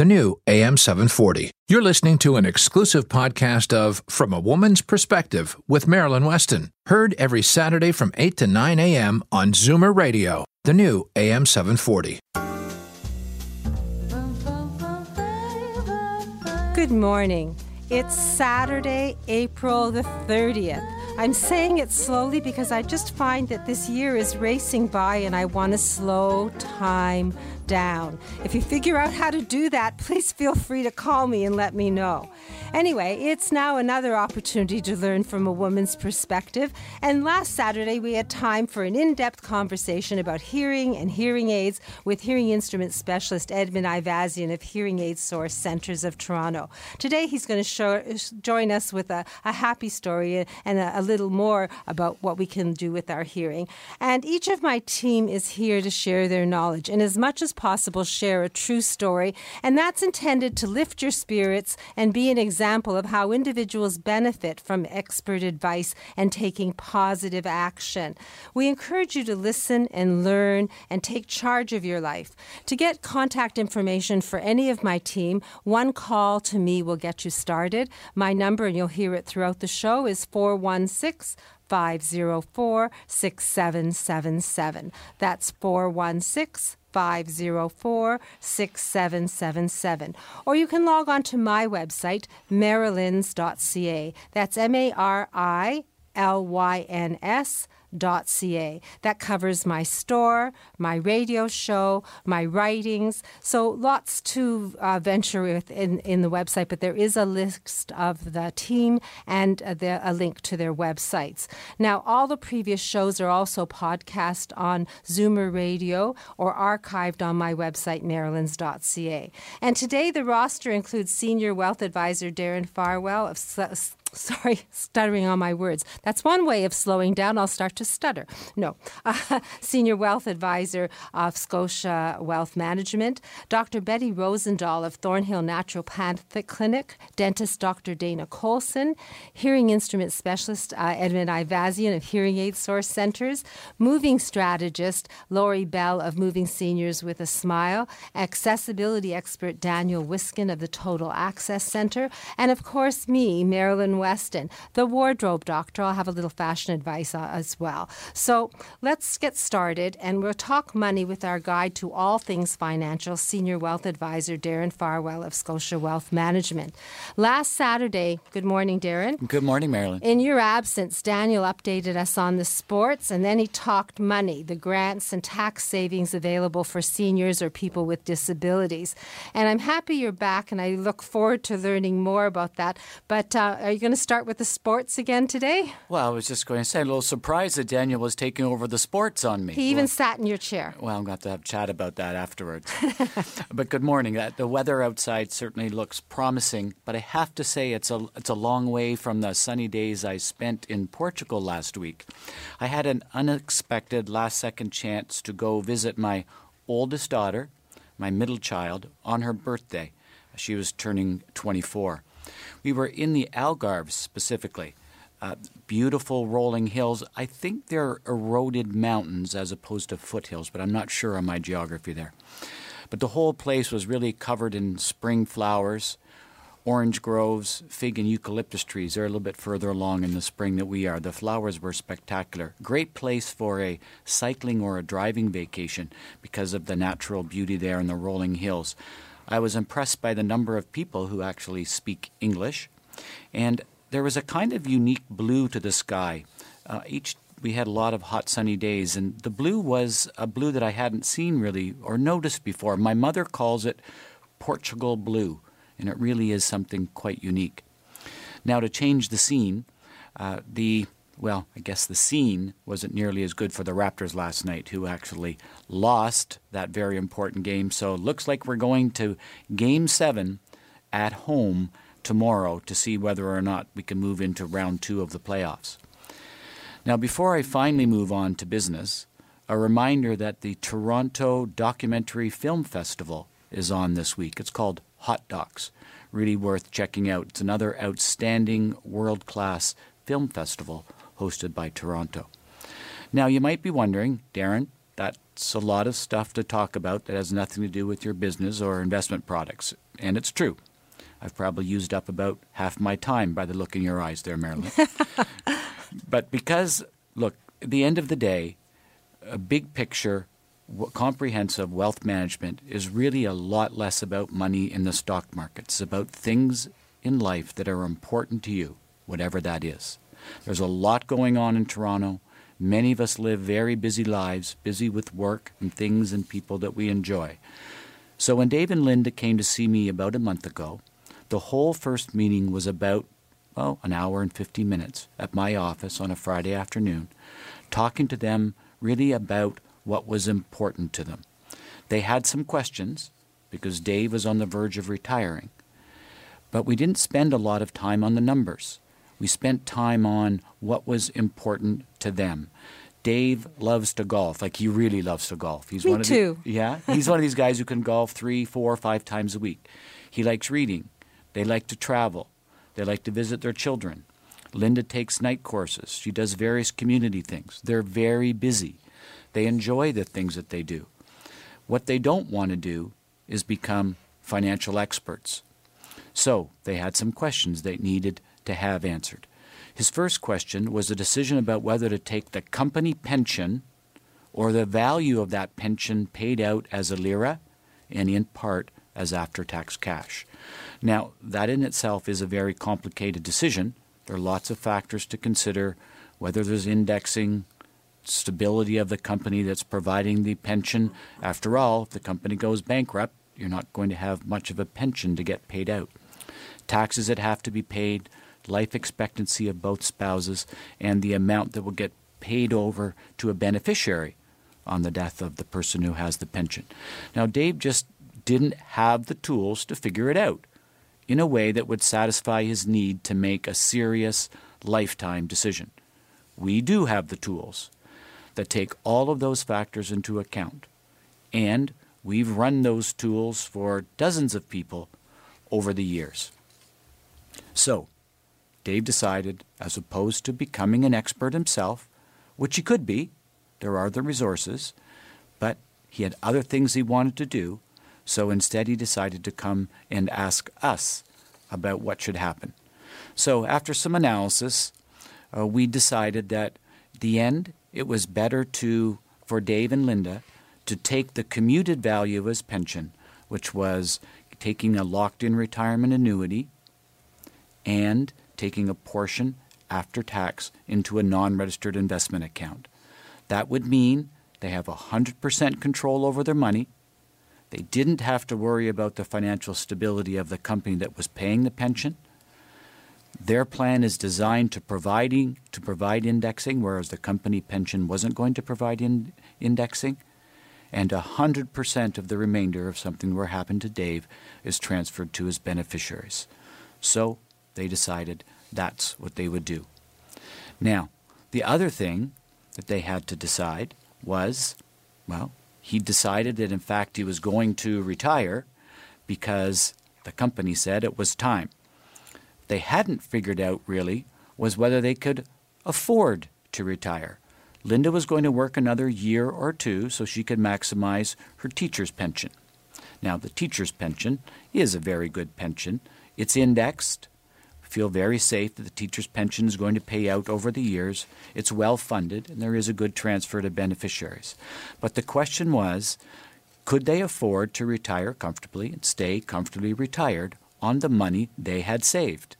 the new AM 740. You're listening to an exclusive podcast of From a Woman's Perspective with Marilyn Weston, heard every Saturday from 8 to 9 a.m. on Zoomer Radio, the new AM 740. Good morning. It's Saturday, April the 30th. I'm saying it slowly because I just find that this year is racing by and I want to slow time down. If you figure out how to do that, please feel free to call me and let me know. Anyway, it's now another opportunity to learn from a woman's perspective. And last Saturday, we had time for an in depth conversation about hearing and hearing aids with hearing instrument specialist Edmund Ivazian of Hearing Aid Source Centres of Toronto. Today, he's going to show, join us with a, a happy story and a, a little more about what we can do with our hearing. And each of my team is here to share their knowledge and as much as possible share a true story. And that's intended to lift your spirits and be an example of how individuals benefit from expert advice and taking positive action. We encourage you to listen and learn and take charge of your life. To get contact information for any of my team, one call to me will get you started. My number, and you'll hear it throughout the show, is 416 504 6777. That's 416 504 6777. Or you can log on to my website, marilyns.ca. That's M A R I L Y N S ca. That covers my store, my radio show, my writings. So lots to uh, venture with in, in the website, but there is a list of the team and uh, the, a link to their websites. Now, all the previous shows are also podcast on Zoomer Radio or archived on my website, marilyns.ca. And today the roster includes Senior Wealth Advisor Darren Farwell of sorry, stuttering on my words. That's one way of slowing down. I'll start to stutter. No. Uh, Senior Wealth Advisor of Scotia Wealth Management, Dr. Betty Rosendahl of Thornhill Naturopathic Clinic, dentist Dr. Dana Colson, hearing instrument specialist uh, Edmund Ivazian of Hearing Aid Source Centers, moving strategist Lori Bell of Moving Seniors with a Smile, accessibility expert Daniel Wiskin of the Total Access Center, and of course me, Marilyn Weston, the wardrobe doctor. I'll have a little fashion advice uh, as well. So let's get started, and we'll talk money with our guide to all things financial, Senior Wealth Advisor Darren Farwell of Scotia Wealth Management. Last Saturday, good morning, Darren. Good morning, Marilyn. In your absence, Daniel updated us on the sports, and then he talked money, the grants and tax savings available for seniors or people with disabilities. And I'm happy you're back, and I look forward to learning more about that. But uh, are you going going to start with the sports again today? Well, I was just going to say, a little surprise that Daniel was taking over the sports on me. He even well, sat in your chair. Well, I'm going to have to have chat about that afterwards. but good morning. Uh, the weather outside certainly looks promising, but I have to say it's a, it's a long way from the sunny days I spent in Portugal last week. I had an unexpected last second chance to go visit my oldest daughter, my middle child, on her birthday. She was turning 24. We were in the Algarve specifically. Uh, beautiful rolling hills. I think they're eroded mountains as opposed to foothills, but I'm not sure on my geography there. But the whole place was really covered in spring flowers, orange groves, fig and eucalyptus trees. They're a little bit further along in the spring than we are. The flowers were spectacular. Great place for a cycling or a driving vacation because of the natural beauty there in the rolling hills. I was impressed by the number of people who actually speak English, and there was a kind of unique blue to the sky. Uh, each we had a lot of hot sunny days, and the blue was a blue that I hadn't seen really or noticed before. My mother calls it Portugal blue, and it really is something quite unique. Now, to change the scene, uh, the well, I guess the scene wasn't nearly as good for the Raptors last night, who actually lost that very important game. So it looks like we're going to game seven at home tomorrow to see whether or not we can move into round two of the playoffs. Now, before I finally move on to business, a reminder that the Toronto Documentary Film Festival is on this week. It's called Hot Docs. Really worth checking out. It's another outstanding world class film festival hosted by Toronto. Now, you might be wondering, Darren, that's a lot of stuff to talk about that has nothing to do with your business or investment products. And it's true. I've probably used up about half my time by the look in your eyes there, Marilyn. but because, look, at the end of the day, a big picture, comprehensive wealth management is really a lot less about money in the stock market. It's about things in life that are important to you, whatever that is. There's a lot going on in Toronto. Many of us live very busy lives, busy with work and things and people that we enjoy. So when Dave and Linda came to see me about a month ago, the whole first meeting was about, well, an hour and 50 minutes at my office on a Friday afternoon, talking to them really about what was important to them. They had some questions because Dave was on the verge of retiring. But we didn't spend a lot of time on the numbers. We spent time on what was important to them. Dave loves to golf, like he really loves to golf. He's Me one of too. The, yeah, he's one of these guys who can golf three, four, five times a week. He likes reading. They like to travel. They like to visit their children. Linda takes night courses. She does various community things. They're very busy. They enjoy the things that they do. What they don't want to do is become financial experts. So they had some questions they needed to have answered. His first question was a decision about whether to take the company pension or the value of that pension paid out as a LIRA and in part as after tax cash. Now, that in itself is a very complicated decision. There are lots of factors to consider whether there's indexing, stability of the company that's providing the pension. After all, if the company goes bankrupt, you're not going to have much of a pension to get paid out. Taxes that have to be paid, life expectancy of both spouses, and the amount that will get paid over to a beneficiary on the death of the person who has the pension. Now, Dave just didn't have the tools to figure it out in a way that would satisfy his need to make a serious lifetime decision. We do have the tools that take all of those factors into account, and we've run those tools for dozens of people over the years. So, Dave decided, as opposed to becoming an expert himself, which he could be, there are the resources, but he had other things he wanted to do, so instead, he decided to come and ask us about what should happen. So, after some analysis, uh, we decided that the end it was better to for Dave and Linda to take the commuted value of his pension, which was taking a locked-in retirement annuity and taking a portion after tax into a non-registered investment account. That would mean they have 100% control over their money they didn't have to worry about the financial stability of the company that was paying the pension. Their plan is designed to providing to provide indexing, whereas the company pension wasn't going to provide in, indexing. And 100% of the remainder, if something were to happen to Dave, is transferred to his beneficiaries. So they decided that's what they would do. Now, the other thing that they had to decide was well, he decided that in fact he was going to retire because the company said it was time. They hadn't figured out really was whether they could afford to retire. Linda was going to work another year or two so she could maximize her teacher's pension. Now, the teacher's pension is a very good pension. It's indexed, feel very safe that the teacher's pension is going to pay out over the years. It's well funded, and there is a good transfer to beneficiaries. But the question was could they afford to retire comfortably and stay comfortably retired on the money they had saved?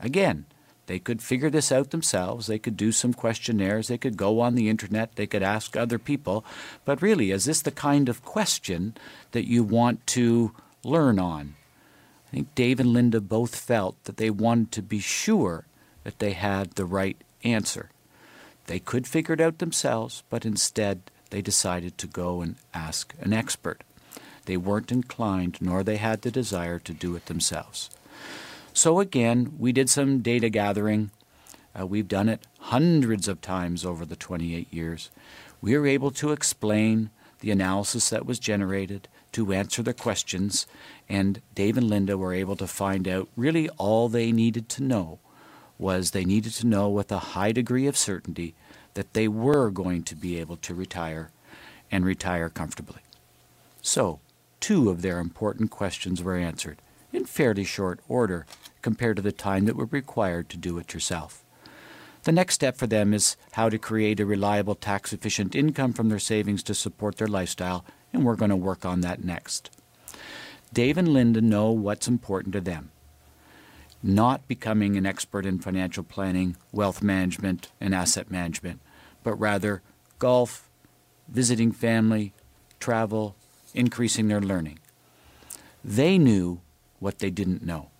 Again, they could figure this out themselves. They could do some questionnaires. They could go on the internet. They could ask other people. But really, is this the kind of question that you want to learn on? Think Dave and Linda both felt that they wanted to be sure that they had the right answer. They could figure it out themselves, but instead they decided to go and ask an expert. They weren't inclined, nor they had the desire to do it themselves. So again, we did some data gathering. Uh, we've done it hundreds of times over the 28 years. We were able to explain the analysis that was generated, to answer their questions, and Dave and Linda were able to find out really all they needed to know was they needed to know with a high degree of certainty that they were going to be able to retire and retire comfortably. So, two of their important questions were answered in fairly short order compared to the time that would be required to do it yourself. The next step for them is how to create a reliable tax efficient income from their savings to support their lifestyle, and we're going to work on that next. Dave and Linda know what's important to them. Not becoming an expert in financial planning, wealth management, and asset management, but rather golf, visiting family, travel, increasing their learning. They knew what they didn't know,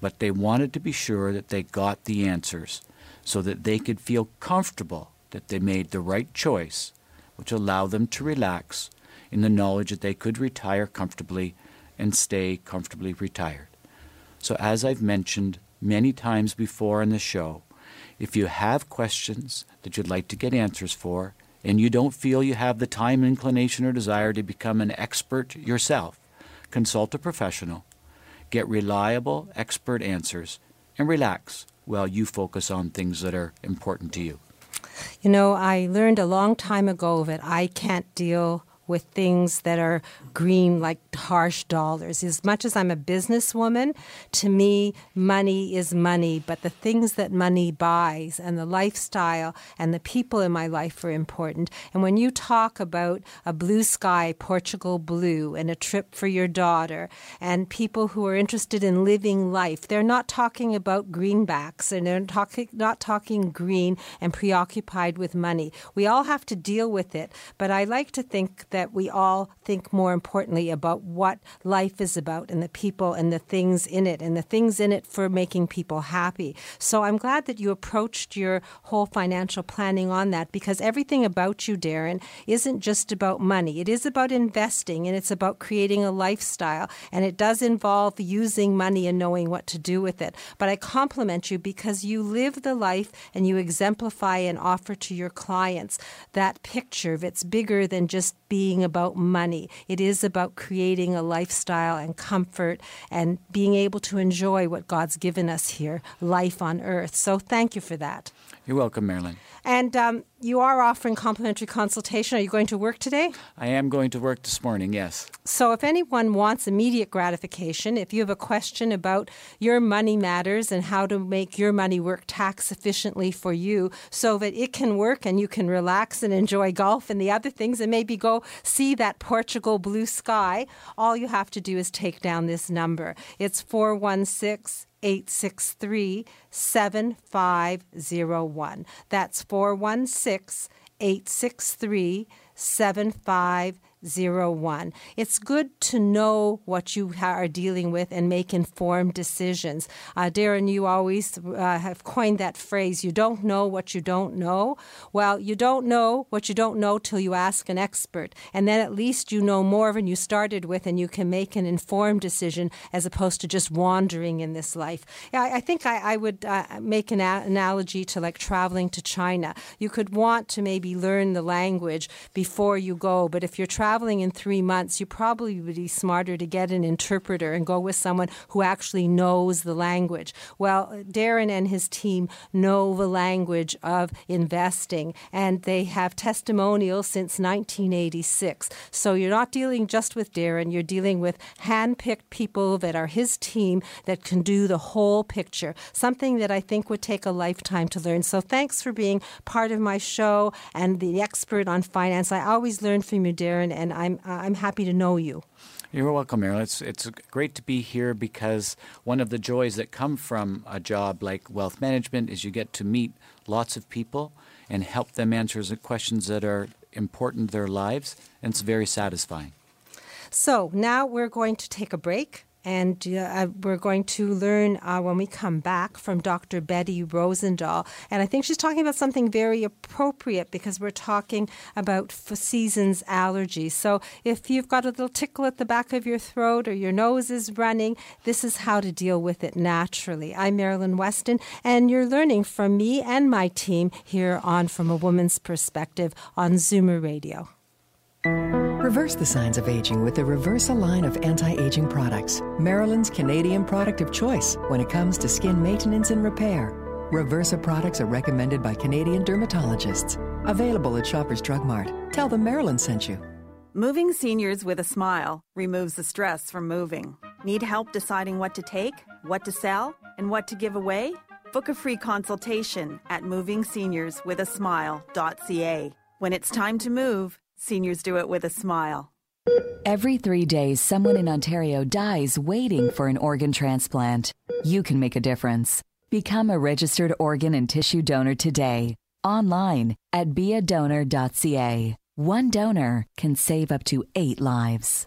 but they wanted to be sure that they got the answers so that they could feel comfortable that they made the right choice, which allowed them to relax in the knowledge that they could retire comfortably and stay comfortably retired. So, as I've mentioned many times before in the show, if you have questions that you'd like to get answers for, and you don't feel you have the time, inclination, or desire to become an expert yourself, consult a professional, get reliable, expert answers, and relax while you focus on things that are important to you. You know, I learned a long time ago that I can't deal with things that are green like harsh dollars. As much as I'm a businesswoman, to me, money is money, but the things that money buys and the lifestyle and the people in my life are important. And when you talk about a blue sky, Portugal blue, and a trip for your daughter, and people who are interested in living life, they're not talking about greenbacks and they're talking, not talking green and preoccupied with money. We all have to deal with it, but I like to think that we all think more importantly about what life is about and the people and the things in it and the things in it for making people happy. So I'm glad that you approached your whole financial planning on that because everything about you, Darren, isn't just about money. It is about investing and it's about creating a lifestyle and it does involve using money and knowing what to do with it. But I compliment you because you live the life and you exemplify and offer to your clients that picture of it's bigger than just being about money. It is about creating a lifestyle and comfort and being able to enjoy what God's given us here, life on earth. So thank you for that. You're welcome, Marilyn. And um, you are offering complimentary consultation. Are you going to work today? I am going to work this morning, yes. So, if anyone wants immediate gratification, if you have a question about your money matters and how to make your money work tax efficiently for you so that it can work and you can relax and enjoy golf and the other things and maybe go see that Portugal blue sky, all you have to do is take down this number. It's 416 863 7501. That's 416 863 7501 one. It's good to know what you are dealing with and make informed decisions. Uh, Darren, you always uh, have coined that phrase you don't know what you don't know. Well, you don't know what you don't know till you ask an expert. And then at least you know more than you started with and you can make an informed decision as opposed to just wandering in this life. Yeah, I, I think I, I would uh, make an a- analogy to like traveling to China. You could want to maybe learn the language before you go, but if you're traveling, traveling in three months, you probably would be smarter to get an interpreter and go with someone who actually knows the language. Well, Darren and his team know the language of investing, and they have testimonials since 1986. So you're not dealing just with Darren, you're dealing with hand picked people that are his team that can do the whole picture, something that I think would take a lifetime to learn. So thanks for being part of my show and the expert on finance. I always learn from you, Darren, and I'm I'm happy to know you. You're welcome, Marilyn. It's it's great to be here because one of the joys that come from a job like wealth management is you get to meet lots of people and help them answer the questions that are important to their lives, and it's very satisfying. So now we're going to take a break. And uh, we're going to learn uh, when we come back from Dr. Betty Rosendahl. And I think she's talking about something very appropriate because we're talking about season's allergies. So if you've got a little tickle at the back of your throat or your nose is running, this is how to deal with it naturally. I'm Marilyn Weston, and you're learning from me and my team here on From a Woman's Perspective on Zoomer Radio. Reverse the signs of aging with the Reversa line of anti aging products, Marilyn's Canadian product of choice when it comes to skin maintenance and repair. Reversa products are recommended by Canadian dermatologists. Available at Shoppers Drug Mart. Tell them Marilyn sent you. Moving seniors with a smile removes the stress from moving. Need help deciding what to take, what to sell, and what to give away? Book a free consultation at movingseniorswithasmile.ca. When it's time to move, Seniors do it with a smile. Every three days, someone in Ontario dies waiting for an organ transplant. You can make a difference. Become a registered organ and tissue donor today, online at beadonor.ca. One donor can save up to eight lives.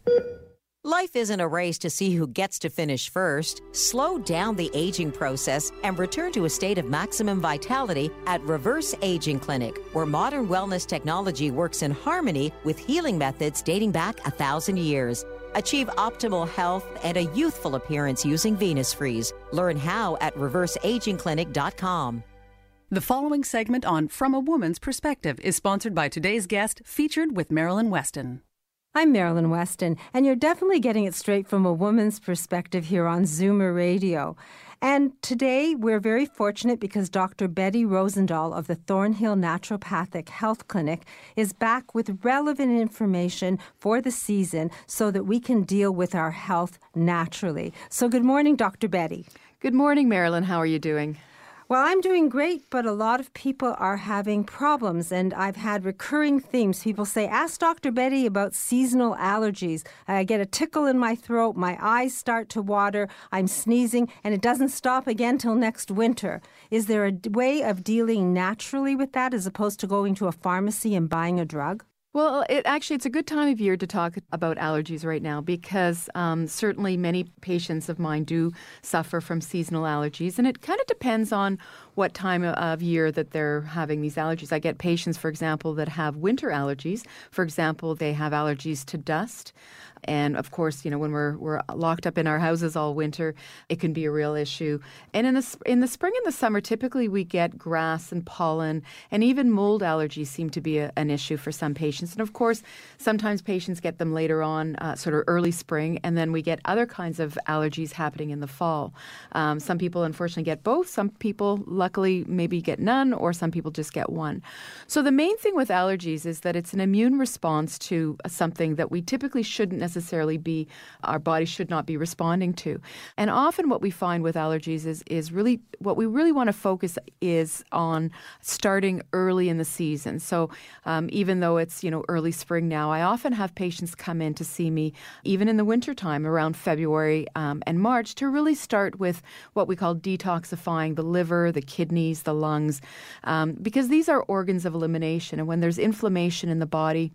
Life isn't a race to see who gets to finish first. Slow down the aging process and return to a state of maximum vitality at Reverse Aging Clinic, where modern wellness technology works in harmony with healing methods dating back a thousand years. Achieve optimal health and a youthful appearance using Venus Freeze. Learn how at reverseagingclinic.com. The following segment on From a Woman's Perspective is sponsored by today's guest, featured with Marilyn Weston. I'm Marilyn Weston, and you're definitely getting it straight from a woman's perspective here on Zoomer Radio. And today we're very fortunate because Dr. Betty Rosendahl of the Thornhill Naturopathic Health Clinic is back with relevant information for the season so that we can deal with our health naturally. So, good morning, Dr. Betty. Good morning, Marilyn. How are you doing? Well, I'm doing great, but a lot of people are having problems, and I've had recurring themes. People say, Ask Dr. Betty about seasonal allergies. I get a tickle in my throat, my eyes start to water, I'm sneezing, and it doesn't stop again till next winter. Is there a way of dealing naturally with that as opposed to going to a pharmacy and buying a drug? Well, it actually it's a good time of year to talk about allergies right now because um, certainly many patients of mine do suffer from seasonal allergies, and it kind of depends on what time of year that they're having these allergies. I get patients, for example, that have winter allergies. For example, they have allergies to dust. And of course, you know, when we're we're locked up in our houses all winter, it can be a real issue. And in the in the spring and the summer, typically we get grass and pollen, and even mold allergies seem to be a, an issue for some patients. And of course, sometimes patients get them later on, uh, sort of early spring, and then we get other kinds of allergies happening in the fall. Um, some people unfortunately get both. Some people luckily maybe get none, or some people just get one. So the main thing with allergies is that it's an immune response to something that we typically shouldn't necessarily be our body should not be responding to. And often what we find with allergies is is really what we really want to focus is on starting early in the season. So um, even though it's you know early spring now, I often have patients come in to see me even in the wintertime around February um, and March to really start with what we call detoxifying the liver, the kidneys, the lungs, um, because these are organs of elimination. And when there's inflammation in the body,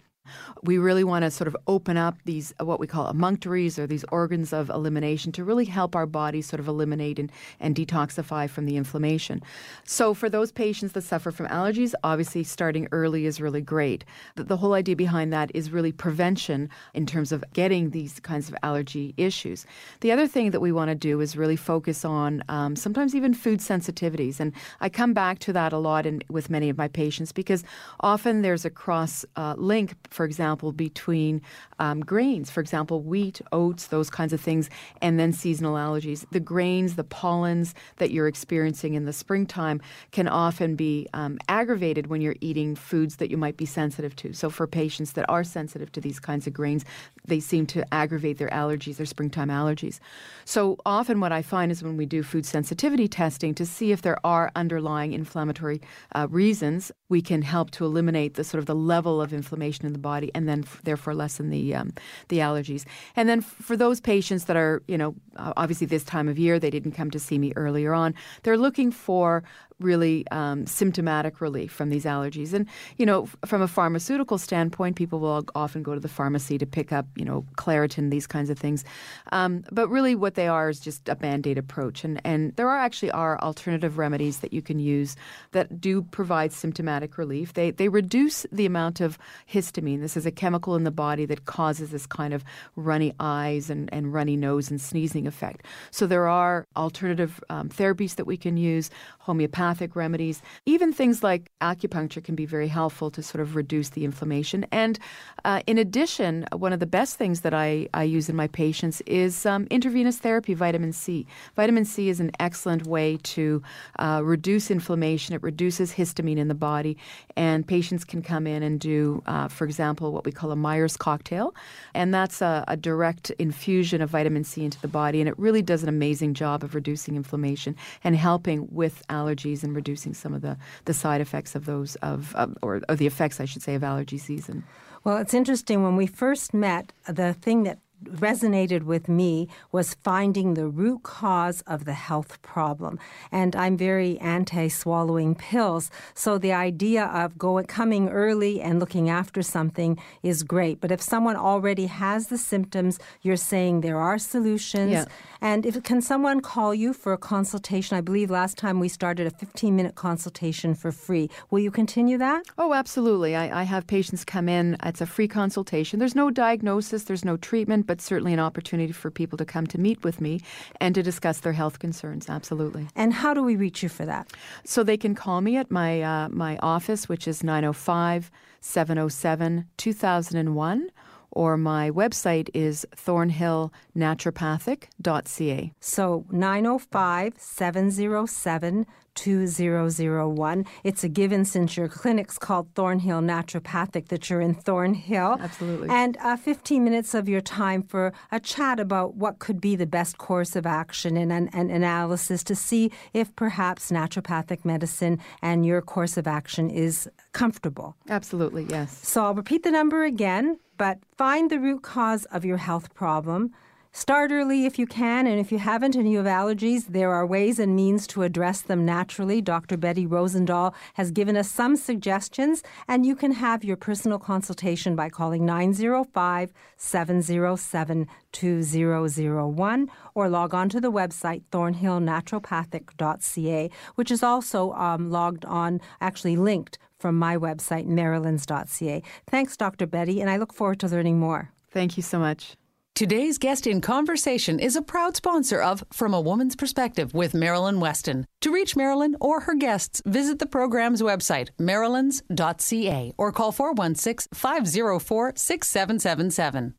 we really want to sort of open up these, what we call emunctories or these organs of elimination to really help our body sort of eliminate and, and detoxify from the inflammation. So, for those patients that suffer from allergies, obviously starting early is really great. The, the whole idea behind that is really prevention in terms of getting these kinds of allergy issues. The other thing that we want to do is really focus on um, sometimes even food sensitivities. And I come back to that a lot in, with many of my patients because often there's a cross uh, link for example, between um, grains, for example, wheat, oats, those kinds of things, and then seasonal allergies. The grains, the pollens that you're experiencing in the springtime can often be um, aggravated when you're eating foods that you might be sensitive to. So, for patients that are sensitive to these kinds of grains, they seem to aggravate their allergies, their springtime allergies. So, often what I find is when we do food sensitivity testing to see if there are underlying inflammatory uh, reasons, we can help to eliminate the sort of the level of inflammation in the body and then f- therefore lessen the um, the allergies. And then f- for those patients that are, you know, obviously this time of year they didn't come to see me earlier on, they're looking for really um, symptomatic relief from these allergies. And, you know, from a pharmaceutical standpoint, people will often go to the pharmacy to pick up, you know, Claritin, these kinds of things. Um, but really, what they are is just a band aid approach. And, and there are actually are alternative remedies that you can use that do provide symptomatic relief. They, they reduce the amount of histamine. This is a chemical in the body that causes this kind of runny eyes and, and runny nose and sneezing effect. So there are alternative um, therapies that we can use, homeopathic remedies, even things like acupuncture can be very helpful to sort of reduce the inflammation. And uh, in addition, one of the best things that I, I use in my patients is um, intravenous therapy, vitamin C. Vitamin C is an excellent way to uh, reduce inflammation. It reduces histamine in the body, and patients can come in and do, uh, for example, what we call a Myers cocktail, and that's a, a direct infusion of vitamin C into the body, and it really does an amazing job of reducing inflammation and helping with allergies and reducing some of the, the side effects of those of, of or, or the effects, I should say, of allergy season. Well, it's interesting. When we first met, the thing that resonated with me was finding the root cause of the health problem. And I'm very anti swallowing pills. So the idea of going, coming early and looking after something is great. But if someone already has the symptoms, you're saying there are solutions. Yeah. And if can someone call you for a consultation? I believe last time we started a 15 minute consultation for free. Will you continue that? Oh, absolutely. I, I have patients come in. It's a free consultation. There's no diagnosis, there's no treatment, but certainly an opportunity for people to come to meet with me and to discuss their health concerns. Absolutely. And how do we reach you for that? So they can call me at my uh, my office, which is 905 707 2001 or my website is thornhillnaturopathic.ca. So 905 707 2001. It's a given since your clinic's called Thornhill Naturopathic that you're in Thornhill. Absolutely. And uh, 15 minutes of your time for a chat about what could be the best course of action and an, an analysis to see if perhaps naturopathic medicine and your course of action is comfortable. Absolutely, yes. So I'll repeat the number again, but find the root cause of your health problem. Start early if you can, and if you haven't and you have allergies, there are ways and means to address them naturally. Dr. Betty Rosendahl has given us some suggestions, and you can have your personal consultation by calling 905 707 2001 or log on to the website thornhillnaturopathic.ca, which is also um, logged on, actually linked from my website, marilyns.ca. Thanks, Dr. Betty, and I look forward to learning more. Thank you so much. Today's guest in conversation is a proud sponsor of From a Woman's Perspective with Marilyn Weston. To reach Marilyn or her guests, visit the program's website, marilyns.ca, or call 416 504 6777.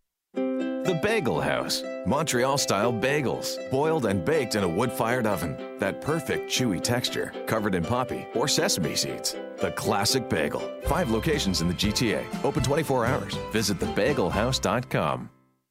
The Bagel House. Montreal style bagels, boiled and baked in a wood fired oven. That perfect chewy texture, covered in poppy or sesame seeds. The classic bagel. Five locations in the GTA, open 24 hours. Visit thebagelhouse.com.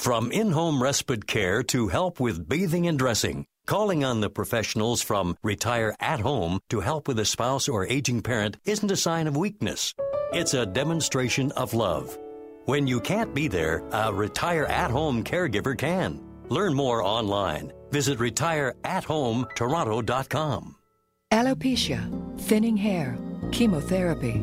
From in home respite care to help with bathing and dressing, calling on the professionals from Retire at Home to help with a spouse or aging parent isn't a sign of weakness. It's a demonstration of love. When you can't be there, a Retire at Home caregiver can. Learn more online. Visit retireathometoronto.com. Alopecia, thinning hair, chemotherapy.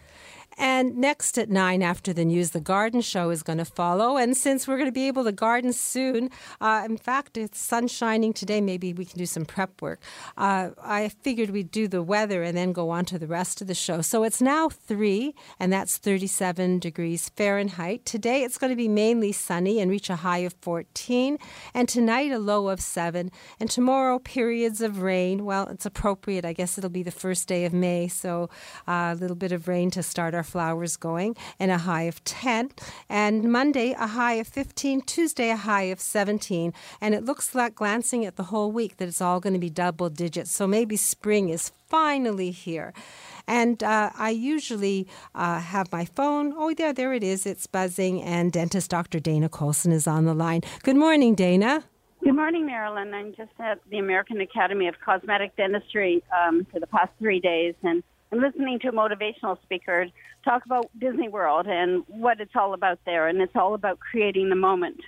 And next at 9 after the news, the garden show is going to follow. And since we're going to be able to garden soon, uh, in fact, it's sun shining today, maybe we can do some prep work. Uh, I figured we'd do the weather and then go on to the rest of the show. So it's now 3, and that's 37 degrees Fahrenheit. Today it's going to be mainly sunny and reach a high of 14. And tonight a low of 7. And tomorrow, periods of rain. Well, it's appropriate. I guess it'll be the first day of May, so uh, a little bit of rain to start our flowers going, and a high of 10. And Monday, a high of 15. Tuesday, a high of 17. And it looks like, glancing at the whole week, that it's all going to be double digits. So maybe spring is finally here. And uh, I usually uh, have my phone. Oh, there, there it is. It's buzzing. And dentist Dr. Dana Colson is on the line. Good morning, Dana. Good morning, Marilyn. I'm just at the American Academy of Cosmetic Dentistry um, for the past three days, and I'm listening to a motivational speaker talk about Disney World and what it's all about there. And it's all about creating the moment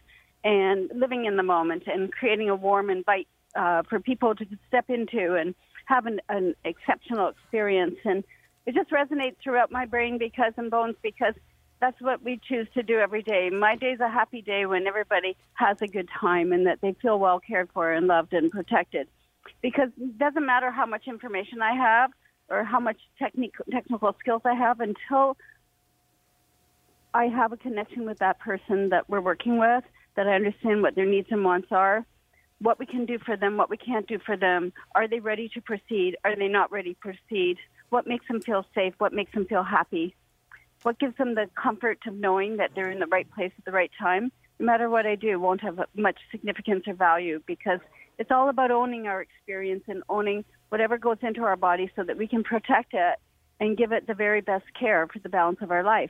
and living in the moment and creating a warm invite uh, for people to step into and have an, an exceptional experience. And it just resonates throughout my brain because and bones because that's what we choose to do every day. My day's a happy day when everybody has a good time and that they feel well cared for and loved and protected. Because it doesn't matter how much information I have or how much technical skills I have until I have a connection with that person that we're working with, that I understand what their needs and wants are, what we can do for them, what we can't do for them. Are they ready to proceed? Are they not ready to proceed? What makes them feel safe? What makes them feel happy? what gives them the comfort of knowing that they're in the right place at the right time, no matter what I do, won't have much significance or value because it's all about owning our experience and owning whatever goes into our body so that we can protect it and give it the very best care for the balance of our life.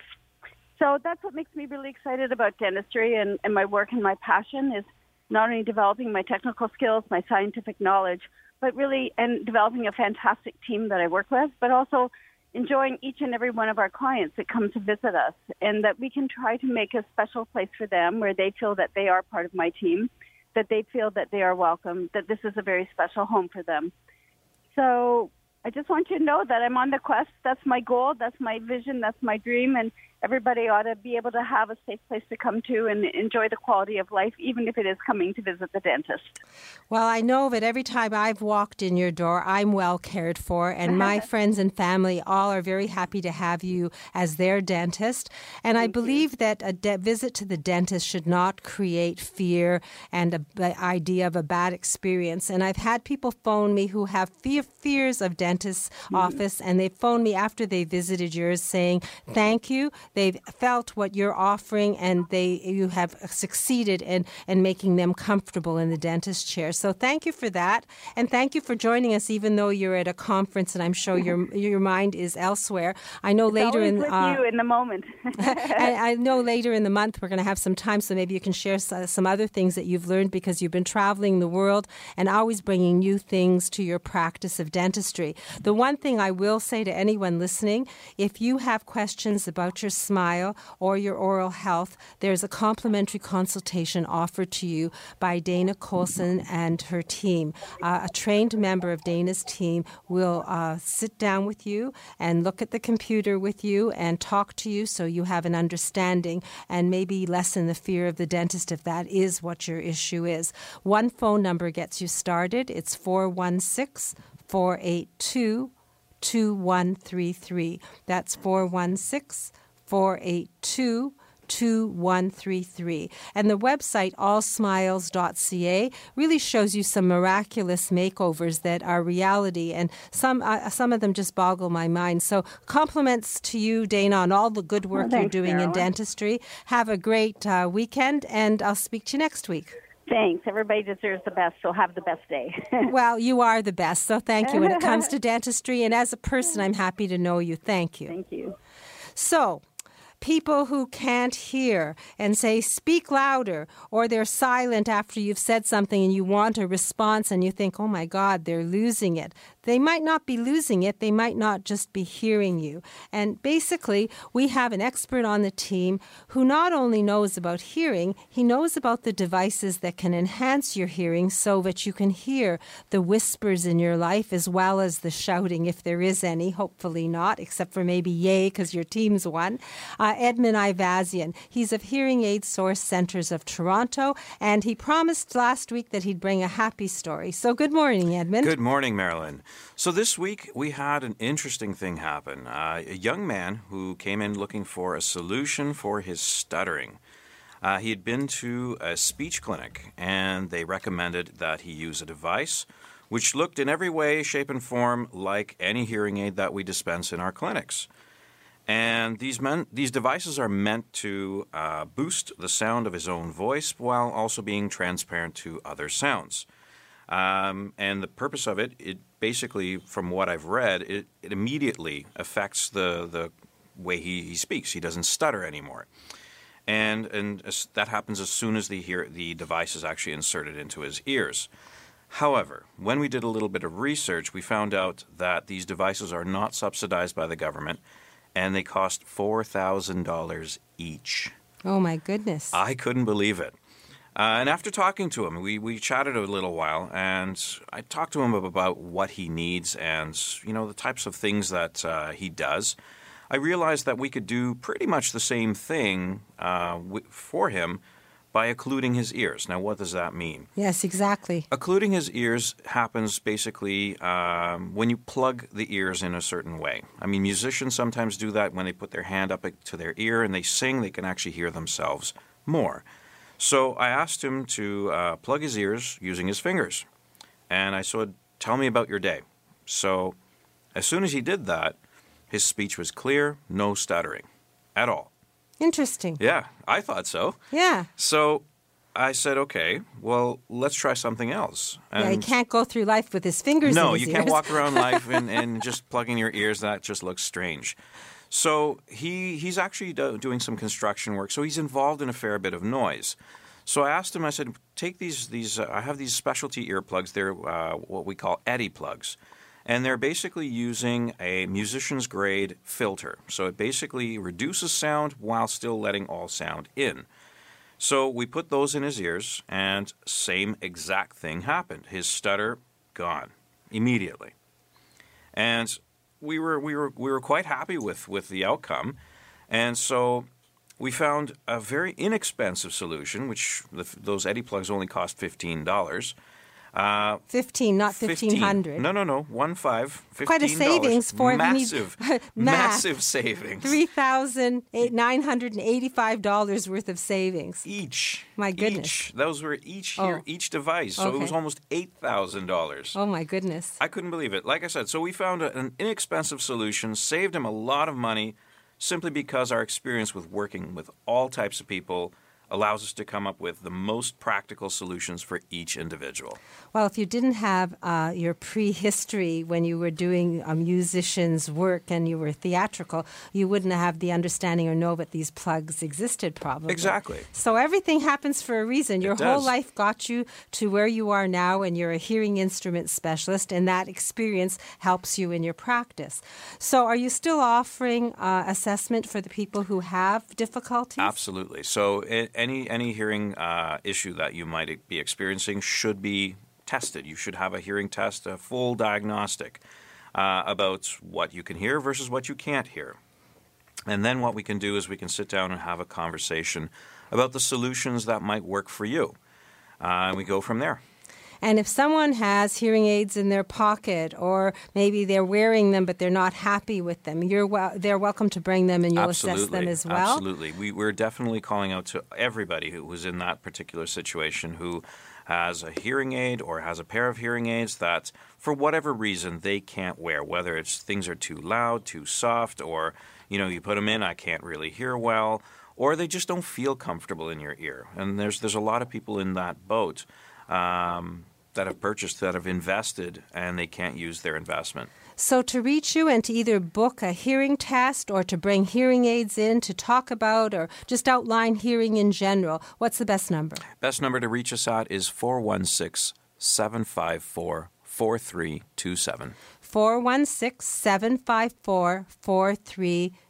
So that's what makes me really excited about dentistry and, and my work and my passion is not only developing my technical skills, my scientific knowledge, but really and developing a fantastic team that I work with, but also enjoying each and every one of our clients that come to visit us and that we can try to make a special place for them where they feel that they are part of my team, that they feel that they are welcome, that this is a very special home for them. So I just want you to know that I'm on the quest. That's my goal. That's my vision. That's my dream. And everybody ought to be able to have a safe place to come to and enjoy the quality of life, even if it is coming to visit the dentist. Well, I know that every time I've walked in your door, I'm well cared for, and my friends and family all are very happy to have you as their dentist. And Thank I believe you. that a de- visit to the dentist should not create fear and the idea of a bad experience. And I've had people phone me who have fear, fears of dentist's mm-hmm. office, and they phone me after they visited yours saying, Thank you. They've felt what you're offering, and they you have succeeded in in making them comfortable in the dentist chair. So thank you for that, and thank you for joining us, even though you're at a conference, and I'm sure your your mind is elsewhere. I know it's later in with uh, you in the moment. I know later in the month we're going to have some time, so maybe you can share some other things that you've learned because you've been traveling the world and always bringing new things to your practice of dentistry. The one thing I will say to anyone listening, if you have questions about your smile or your oral health, there's a complimentary consultation offered to you by Dana Colson and her team. Uh, a trained member of Dana's team will uh, sit down with you and look at the computer with you and talk to you so you have an understanding and maybe lessen the fear of the dentist if that is what your issue is. One phone number gets you started. It's 416 482 2133. That's 416 482 2133. And the website, allsmiles.ca, really shows you some miraculous makeovers that are reality, and some uh, some of them just boggle my mind. So, compliments to you, Dana, on all the good work well, you're doing Marilyn. in dentistry. Have a great uh, weekend, and I'll speak to you next week. Thanks. Everybody deserves the best, so have the best day. well, you are the best, so thank you. When it comes to dentistry, and as a person, I'm happy to know you. Thank you. Thank you. So, people who can't hear and say, speak louder, or they're silent after you've said something and you want a response and you think, oh my God, they're losing it. They might not be losing it, they might not just be hearing you. And basically, we have an expert on the team who not only knows about hearing, he knows about the devices that can enhance your hearing so that you can hear the whispers in your life as well as the shouting, if there is any. Hopefully not, except for maybe yay, because your team's won. Uh, Edmund Ivazian. He's of Hearing Aid Source Centers of Toronto, and he promised last week that he'd bring a happy story. So good morning, Edmund. Good morning, Marilyn. So this week we had an interesting thing happen. Uh, a young man who came in looking for a solution for his stuttering. Uh, he had been to a speech clinic and they recommended that he use a device which looked in every way, shape, and form like any hearing aid that we dispense in our clinics. And these, men, these devices are meant to uh, boost the sound of his own voice while also being transparent to other sounds. Um, and the purpose of it, it basically, from what I've read, it, it immediately affects the, the way he, he speaks. He doesn't stutter anymore. And, and that happens as soon as the, hear, the device is actually inserted into his ears. However, when we did a little bit of research, we found out that these devices are not subsidized by the government and they cost $4,000 each. Oh, my goodness. I couldn't believe it. Uh, and after talking to him, we, we chatted a little while, and I talked to him about what he needs and you know the types of things that uh, he does. I realized that we could do pretty much the same thing uh, for him by occluding his ears. Now, what does that mean? Yes, exactly. Occluding his ears happens basically um, when you plug the ears in a certain way. I mean, musicians sometimes do that when they put their hand up to their ear and they sing, they can actually hear themselves more. So I asked him to uh, plug his ears using his fingers. And I said, Tell me about your day. So as soon as he did that, his speech was clear, no stuttering at all. Interesting. Yeah, I thought so. Yeah. So I said, okay, well, let's try something else. And yeah, he can't go through life with his fingers. No, his you ears. can't walk around life and, and just plugging your ears. That just looks strange. So he he's actually do, doing some construction work. So he's involved in a fair bit of noise. So I asked him. I said, "Take these these. Uh, I have these specialty earplugs. They're uh, what we call Eddy plugs, and they're basically using a musician's grade filter. So it basically reduces sound while still letting all sound in." So we put those in his ears, and same exact thing happened. His stutter gone immediately, and we were we were we were quite happy with with the outcome, and so we found a very inexpensive solution, which the, those Eddy plugs only cost fifteen dollars. Uh, Fifteen, not fifteen hundred. No, no, no. One five. Quite a savings for massive, massive savings. Three thousand nine hundred and eighty-five dollars worth of savings each. My goodness, each. those were each here, oh. each device. So okay. it was almost eight thousand dollars. Oh my goodness! I couldn't believe it. Like I said, so we found an inexpensive solution, saved him a lot of money, simply because our experience with working with all types of people allows us to come up with the most practical solutions for each individual. Well, if you didn't have uh, your prehistory when you were doing a musician's work and you were theatrical, you wouldn't have the understanding or know that these plugs existed, probably. Exactly. So everything happens for a reason. Your whole life got you to where you are now, and you're a hearing instrument specialist, and that experience helps you in your practice. So, are you still offering uh, assessment for the people who have difficulties? Absolutely. So, it, any any hearing uh, issue that you might be experiencing should be tested. You should have a hearing test, a full diagnostic uh, about what you can hear versus what you can't hear. And then what we can do is we can sit down and have a conversation about the solutions that might work for you. Uh, and we go from there. And if someone has hearing aids in their pocket, or maybe they're wearing them but they're not happy with them, you're well, they're welcome to bring them and you'll Absolutely. assess them as well. Absolutely, we, we're definitely calling out to everybody who was in that particular situation who has a hearing aid or has a pair of hearing aids that, for whatever reason, they can't wear. Whether it's things are too loud, too soft, or you know you put them in, I can't really hear well, or they just don't feel comfortable in your ear. And there's there's a lot of people in that boat. Um, that have purchased, that have invested, and they can't use their investment. So, to reach you and to either book a hearing test or to bring hearing aids in to talk about or just outline hearing in general, what's the best number? Best number to reach us at is 416 754 4327. 416 754 4327.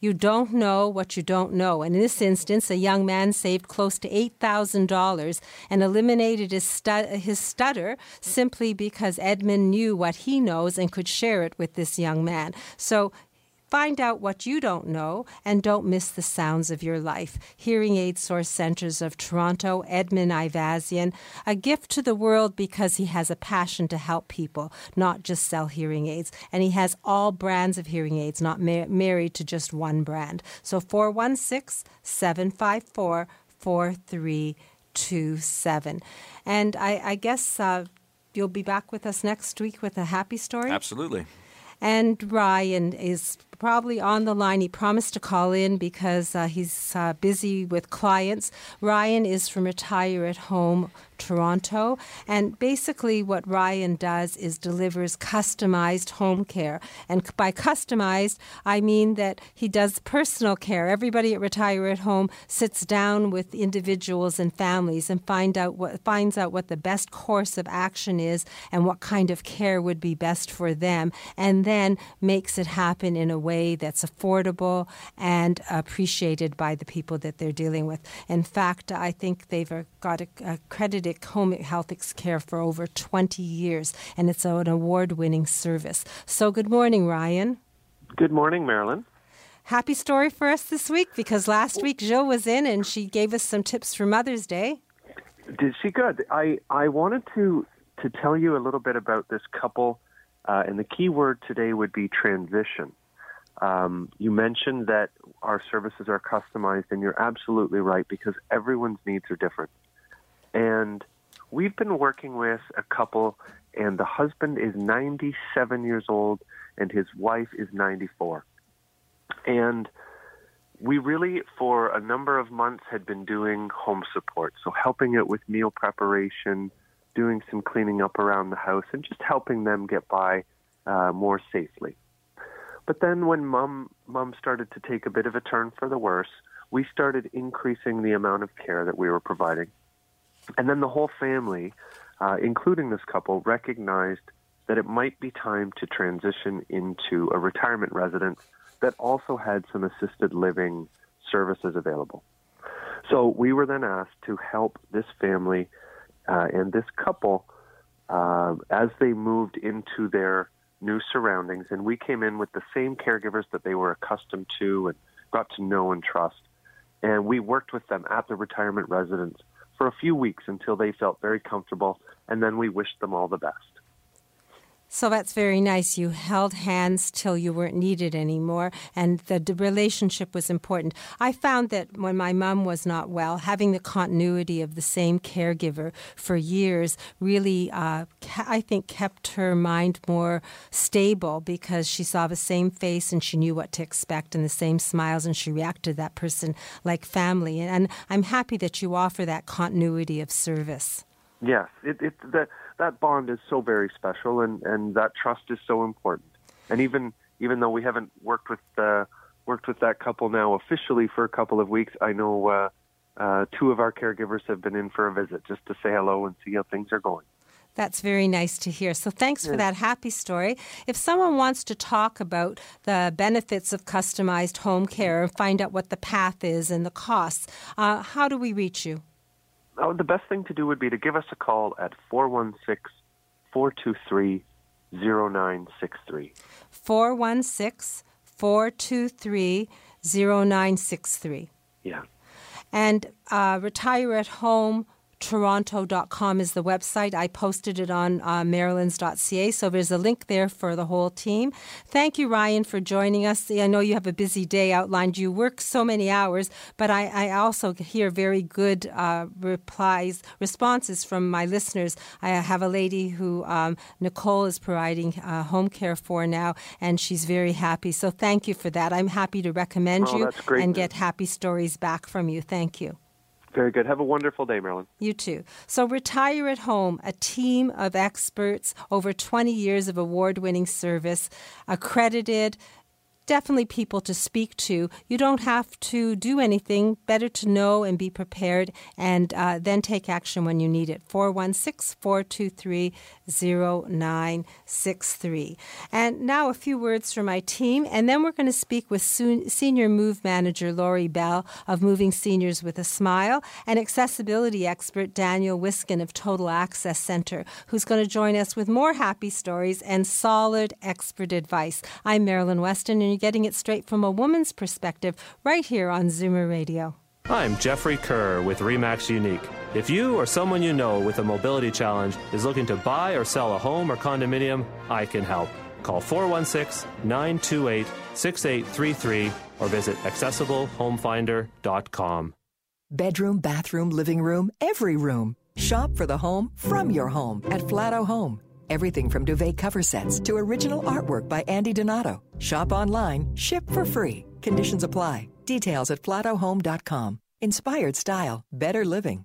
You don't know what you don't know. And in this instance, a young man saved close to $8,000 and eliminated his, stu- his stutter simply because Edmund knew what he knows and could share it with this young man. So Find out what you don't know and don't miss the sounds of your life. Hearing Aid Source Centers of Toronto, Edmund Ivazian, a gift to the world because he has a passion to help people, not just sell hearing aids. And he has all brands of hearing aids, not ma- married to just one brand. So 416 754 4327. And I, I guess uh, you'll be back with us next week with a happy story? Absolutely. And Ryan is probably on the line. He promised to call in because uh, he's uh, busy with clients. Ryan is from Retire at Home Toronto. And basically, what Ryan does is delivers customized home care. And by customized, I mean that he does personal care. Everybody at Retire at Home sits down with individuals and families and find out what, finds out what the best course of action is and what kind of care would be best for them, and then makes it happen in a way that's affordable and appreciated by the people that they're dealing with. In fact, I think they've got accredited home health care for over 20 years, and it's an award winning service. So, good morning, Ryan. Good morning, Marilyn. Happy story for us this week because last week Jill was in and she gave us some tips for Mother's Day. Did she good? I, I wanted to to tell you a little bit about this couple, uh, and the key word today would be transition. Um, you mentioned that our services are customized, and you're absolutely right because everyone's needs are different. And we've been working with a couple, and the husband is 97 years old, and his wife is 94. And we really, for a number of months, had been doing home support. So, helping it with meal preparation, doing some cleaning up around the house, and just helping them get by uh, more safely. But then, when mom, mom started to take a bit of a turn for the worse, we started increasing the amount of care that we were providing. And then the whole family, uh, including this couple, recognized that it might be time to transition into a retirement residence that also had some assisted living services available. So we were then asked to help this family uh, and this couple uh, as they moved into their new surroundings. And we came in with the same caregivers that they were accustomed to and got to know and trust. And we worked with them at the retirement residence for a few weeks until they felt very comfortable, and then we wished them all the best. So that's very nice. You held hands till you weren't needed anymore, and the, relationship was important. I found that when my mom was not well, having the continuity of the same caregiver for years really, uh, I think, kept her mind more stable because she saw the same face and she knew what to expect and the same smiles, and she reacted to that person like family. And I'm happy that you offer that continuity of service. Yes, it, it the that bond is so very special, and and that trust is so important. And even even though we haven't worked with uh, worked with that couple now officially for a couple of weeks, I know uh, uh, two of our caregivers have been in for a visit just to say hello and see how things are going. That's very nice to hear. So thanks for that happy story. If someone wants to talk about the benefits of customized home care and find out what the path is and the costs, uh, how do we reach you? Oh, the best thing to do would be to give us a call at 416 423 0963. 416 423 0963. Yeah. And uh, retire at home toronto.com is the website. I posted it on uh, marilyns.ca, so there's a link there for the whole team. Thank you, Ryan, for joining us. I know you have a busy day outlined. You work so many hours, but I, I also hear very good uh, replies, responses from my listeners. I have a lady who um, Nicole is providing uh, home care for now, and she's very happy. So thank you for that. I'm happy to recommend oh, you and get happy stories back from you. Thank you. Very good. Have a wonderful day, Marilyn. You too. So, Retire at Home, a team of experts, over 20 years of award winning service, accredited definitely people to speak to. You don't have to do anything. Better to know and be prepared and uh, then take action when you need it. 416 423 0963. And now a few words from my team, and then we're going to speak with Senior Move Manager Lori Bell of Moving Seniors with a Smile and accessibility expert Daniel Wiskin of Total Access Center, who's going to join us with more happy stories and solid expert advice. I'm Marilyn Weston, and you're getting it straight from a woman's perspective right here on Zoomer Radio. I'm Jeffrey Kerr with REMAX Unique. If you or someone you know with a mobility challenge is looking to buy or sell a home or condominium, I can help. Call 416 928 6833 or visit accessiblehomefinder.com. Bedroom, bathroom, living room, every room. Shop for the home from your home at Flato Home. Everything from duvet cover sets to original artwork by Andy Donato. Shop online, ship for free. Conditions apply. Details at flatohome.com. Inspired style, better living.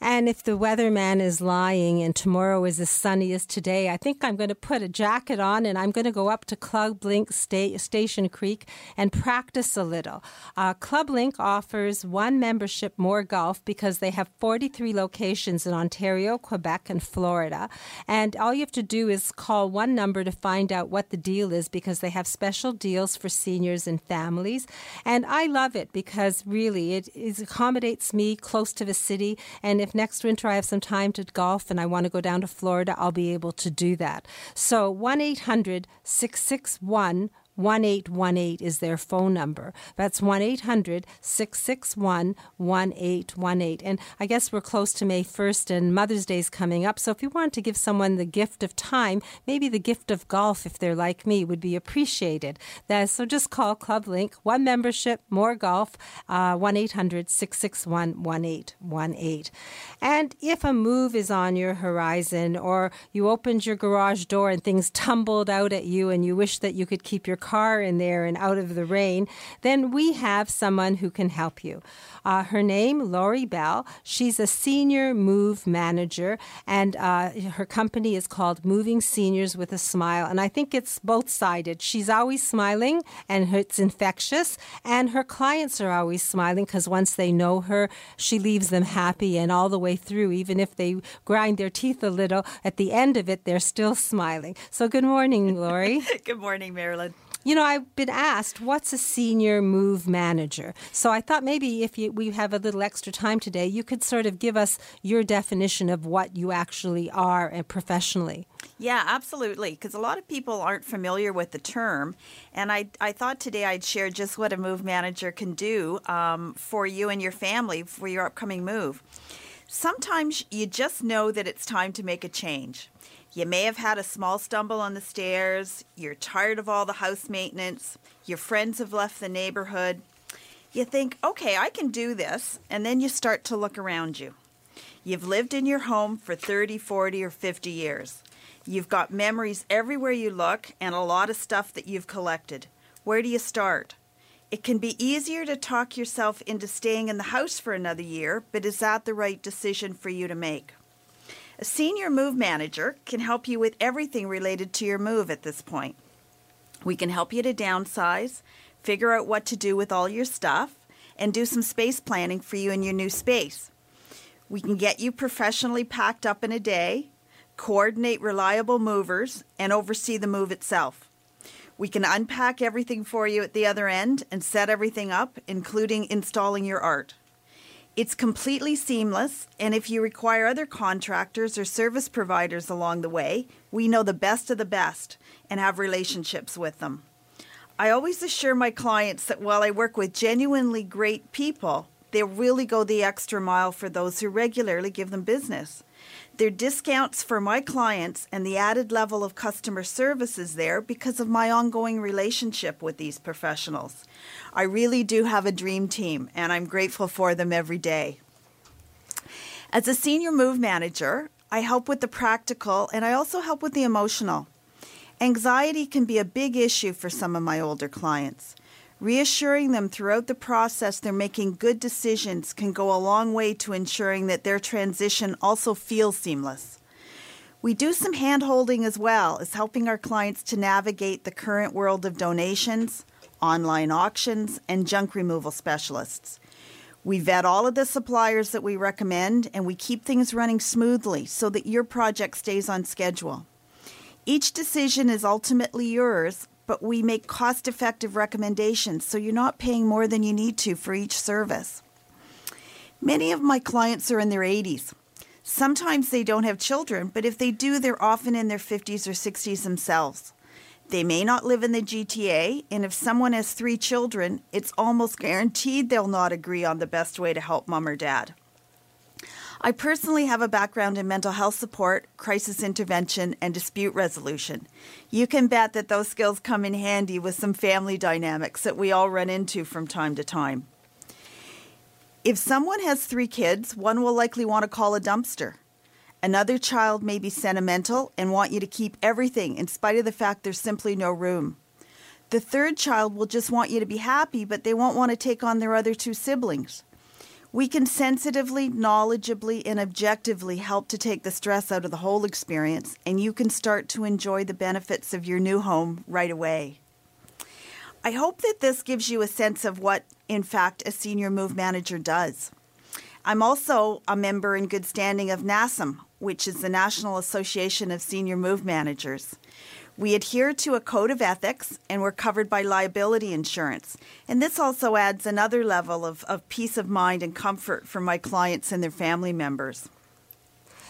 And if the weatherman is lying and tomorrow is as sunny as today, I think I'm going to put a jacket on and I'm going to go up to Club Link Sta- Station Creek and practice a little. Uh, Club Link offers one membership more golf because they have 43 locations in Ontario, Quebec, and Florida. And all you have to do is call one number to find out what the deal is because they have special deals for seniors and families. And I love it because really it, accommodates me close to the city. And if next winter I have some time to golf and I want to go down to Florida, I'll be able to do that. So 1 800 661 1818 is their phone number. That's 1 800 661 1818. And I guess we're close to May 1st and Mother's Day is coming up. So if you want to give someone the gift of time, maybe the gift of golf, if they're like me, would be appreciated. So just call Club Link, one membership, more golf, uh, 1 800 661 1818. And if a move is on your horizon or you opened your garage door and things tumbled out at you and you wish that you could keep your car in there and out of the rain, then we have someone who can help you. Uh, her name, Lori Bell. She's a senior move manager, and uh, her company is called Moving Seniors with a Smile. And I think it's both sided. She's always smiling, and it's infectious, and her clients are always smiling because once they know her, she leaves them happy and all the way through. Even if they grind their teeth a little, at the end of it, they're still smiling. So, good morning, Lori. good morning, Marilyn. You know, I've been asked, what's a senior move manager? So I thought maybe if you, we have a little extra time today, you could sort of give us your definition of what you actually are and professionally. Yeah, absolutely. Because a lot of people aren't familiar with the term. And I, I thought today I'd share just what a move manager can do um, for you and your family for your upcoming move. Sometimes you just know that it's time to make a change. You may have had a small stumble on the stairs, you're tired of all the house maintenance, your friends have left the neighborhood. You think, okay, I can do this, and then you start to look around you. You've lived in your home for 30, 40, or 50 years. You've got memories everywhere you look and a lot of stuff that you've collected. Where do you start? It can be easier to talk yourself into staying in the house for another year, but is that the right decision for you to make? A senior move manager can help you with everything related to your move at this point. We can help you to downsize, figure out what to do with all your stuff, and do some space planning for you in your new space. We can get you professionally packed up in a day, coordinate reliable movers, and oversee the move itself. We can unpack everything for you at the other end and set everything up, including installing your art. It's completely seamless, and if you require other contractors or service providers along the way, we know the best of the best and have relationships with them. I always assure my clients that while I work with genuinely great people, They really go the extra mile for those who regularly give them business. Their discounts for my clients and the added level of customer service is there because of my ongoing relationship with these professionals. I really do have a dream team, and I'm grateful for them every day. As a senior move manager, I help with the practical and I also help with the emotional. Anxiety can be a big issue for some of my older clients. Reassuring them throughout the process they're making good decisions can go a long way to ensuring that their transition also feels seamless. We do some hand holding as well as helping our clients to navigate the current world of donations, online auctions, and junk removal specialists. We vet all of the suppliers that we recommend and we keep things running smoothly so that your project stays on schedule. Each decision is ultimately yours, but we make cost effective recommendations so you're not paying more than you need to for each service. Many of my clients are in their 80s. Sometimes they don't have children, but if they do, they're often in their 50s or 60s themselves. They may not live in the GTA, and if someone has three children, it's almost guaranteed they'll not agree on the best way to help mom or dad. I personally have a background in mental health support, crisis intervention, and dispute resolution. You can bet that those skills come in handy with some family dynamics that we all run into from time to time. If someone has three kids, one will likely want to call a dumpster. Another child may be sentimental and want you to keep everything in spite of the fact there's simply no room. The third child will just want you to be happy, but they won't want to take on their other two siblings. We can sensitively, knowledgeably, and objectively help to take the stress out of the whole experience, and you can start to enjoy the benefits of your new home right away. I hope that this gives you a sense of what, in fact, a senior move manager does. I'm also a member in good standing of NASM, which is the National Association of Senior Move Managers. We adhere to a code of ethics and we're covered by liability insurance. And this also adds another level of, of peace of mind and comfort for my clients and their family members.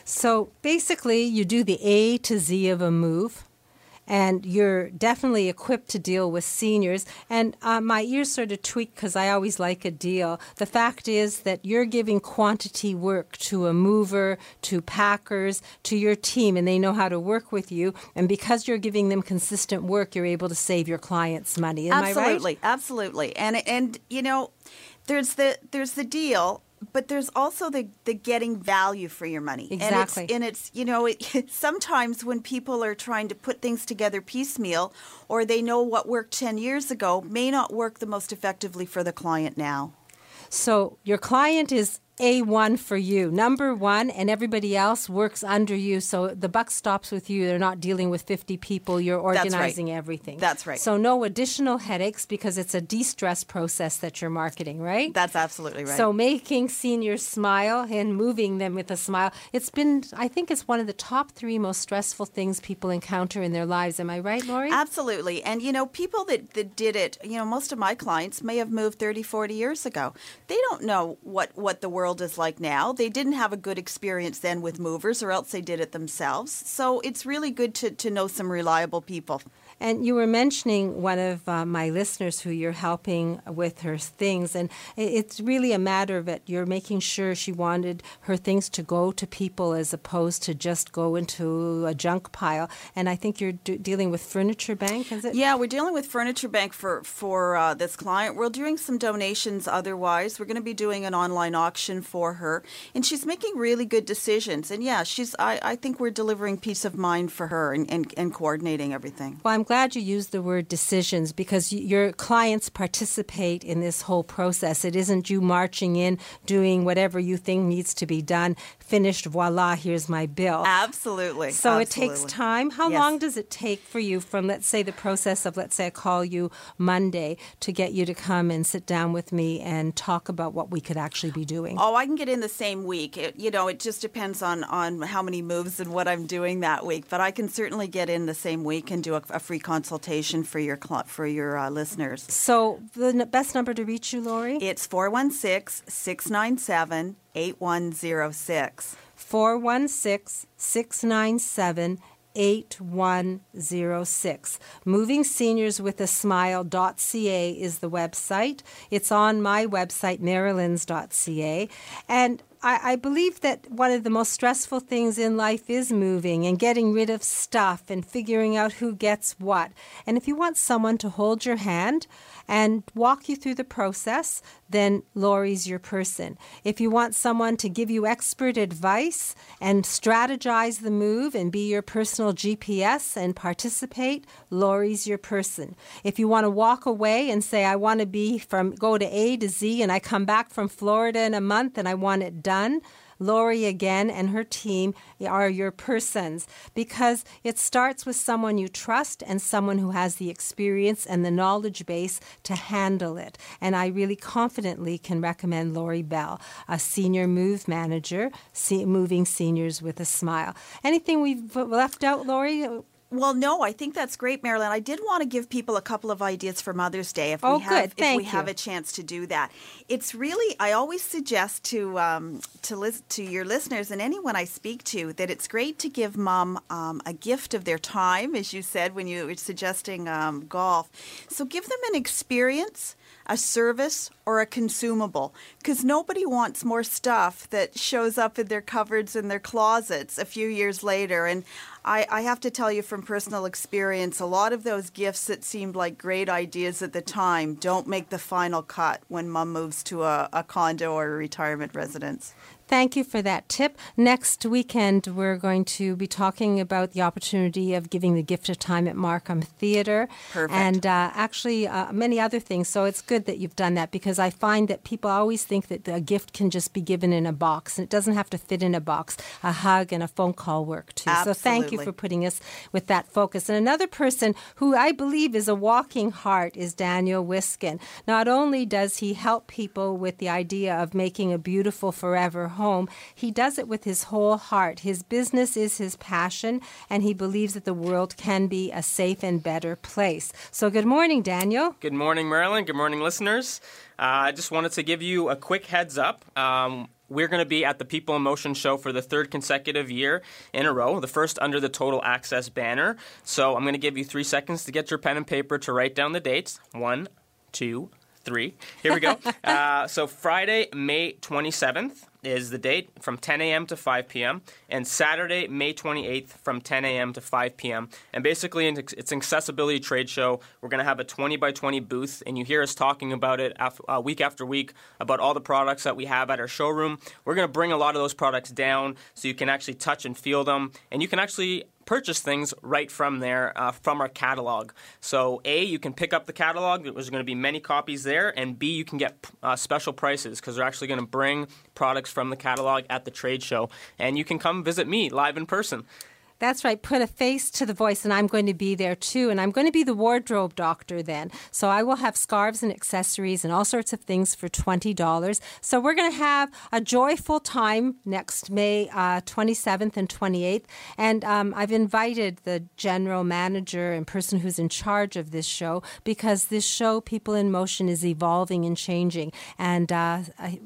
So basically, you do the A to Z of a move and you're definitely equipped to deal with seniors. And uh, my ears sort of tweak because I always like a deal. The fact is that you're giving quantity work to a mover, to packers, to your team, and they know how to work with you. And because you're giving them consistent work, you're able to save your clients money. Am absolutely, right? absolutely. And and you know, there's the there's the deal but there's also the, the getting value for your money. Exactly. And it's, and it's you know, it, sometimes when people are trying to put things together piecemeal or they know what worked 10 years ago may not work the most effectively for the client now. So your client is a1 for you, number one, and everybody else works under you. So the buck stops with you. They're not dealing with 50 people. You're organizing right. everything. That's right. So no additional headaches because it's a de stress process that you're marketing, right? That's absolutely right. So making seniors smile and moving them with a smile. It's been, I think it's one of the top three most stressful things people encounter in their lives. Am I right, Lori? Absolutely. And, you know, people that, that did it, you know, most of my clients may have moved 30, 40 years ago. They don't know what, what the world world is like now. They didn't have a good experience then with movers, or else they did it themselves. So it's really good to, to know some reliable people. And you were mentioning one of uh, my listeners who you're helping with her things, and it's really a matter of it. You're making sure she wanted her things to go to people as opposed to just go into a junk pile. And I think you're d- dealing with Furniture Bank, is it? Yeah, we're dealing with Furniture Bank for for uh, this client. We're doing some donations. Otherwise, we're going to be doing an online auction for her, and she's making really good decisions. And yeah, she's. I, I think we're delivering peace of mind for her and, and, and coordinating everything. Well, I'm glad you used the word decisions because your clients participate in this whole process. It isn't you marching in, doing whatever you think needs to be done, finished, voila, here's my bill. Absolutely. So Absolutely. it takes time. How yes. long does it take for you from, let's say, the process of, let's say, I call you Monday to get you to come and sit down with me and talk about what we could actually be doing? Oh, I can get in the same week. It, you know, it just depends on, on how many moves and what I'm doing that week. But I can certainly get in the same week and do a, a free consultation for your for your uh, listeners. So the best number to reach you, Lori? It's 416-697-8106. 416 697 8106. Moving Seniors with a Smile.ca is the website. It's on my website, marilyns.ca. And I, I, believe that one of the most stressful things in life is moving and getting rid of stuff and figuring out who gets what. And if you want someone to hold your hand, and walk you through the process, then Lori's your person. If you want someone to give you expert advice and strategize the move and be your personal GPS and participate, Lori's your person. If you want to walk away and say, I want to be from go to A to Z and I come back from Florida in a month and I want it done, Lori again and her team are your persons because it starts with someone you trust and someone who has the experience and the knowledge base to handle it. And I really confidently can recommend Lori Bell, a senior move manager, moving seniors with a smile. Anything we've left out, Lori? Well, no, I think that's great, Marilyn. I did want to give people a couple of ideas for Mother's Day if oh, we have. If we you. have a chance to do that. It's really I always suggest to um, to listen to your listeners and anyone I speak to that it's great to give mom um, a gift of their time, as you said when you were suggesting um, golf. So give them an experience a service or a consumable because nobody wants more stuff that shows up in their cupboards and their closets a few years later. And I, I, have to tell you from personal experience, a lot of those gifts that seemed like great ideas at the time don't make the final cut when mom moves to a, a condo or a retirement residence. Thank you for that tip. Next weekend, we're going to be talking about the opportunity of giving the gift of time at Markham Theatre. Perfect. And uh, actually, uh, many other things. So it's good that you've done that because I find that people always think that a gift can just be given in a box, and it doesn't have to fit in a box. A hug and a phone call work too. Absolutely. So thank you for putting us with that focus. And another person who I believe is a walking heart is Daniel Wiskin. Not only does he help people with the idea of making a beautiful forever home, he does it with his whole heart. His business is his passion, and he believes that the world can be a safe and better place. So, good morning, Daniel. Good morning, Marilyn. Good morning, listeners. Uh, I just wanted to give you a quick heads up. Um, we're going to be at the People in Motion show for the third consecutive year in a row, the first under the Total Access banner. So I'm going to give you three seconds to get your pen and paper to write down the dates. One, two, three. Here we go. uh, so Friday, May 27th is the date from 10 a.m. to 5 p.m. and Saturday, May 28th from 10 a.m. to 5 p.m. And basically, it's an accessibility trade show. We're going to have a 20 by 20 booth, and you hear us talking about it uh, week after week about all the products that we have at our showroom. We're going to bring a lot of those products down so you can actually touch and feel them, and you can actually purchase things right from there uh, from our catalog. So A, you can pick up the catalog. There's going to be many copies there, and B, you can get uh, special prices because they're actually going to bring products from the catalog at the trade show, and you can come visit me live in person. That's right. Put a face to the voice, and I'm going to be there too. And I'm going to be the wardrobe doctor then. So I will have scarves and accessories and all sorts of things for $20. So we're going to have a joyful time next May uh, 27th and 28th. And um, I've invited the general manager and person who's in charge of this show because this show, People in Motion, is evolving and changing. And uh,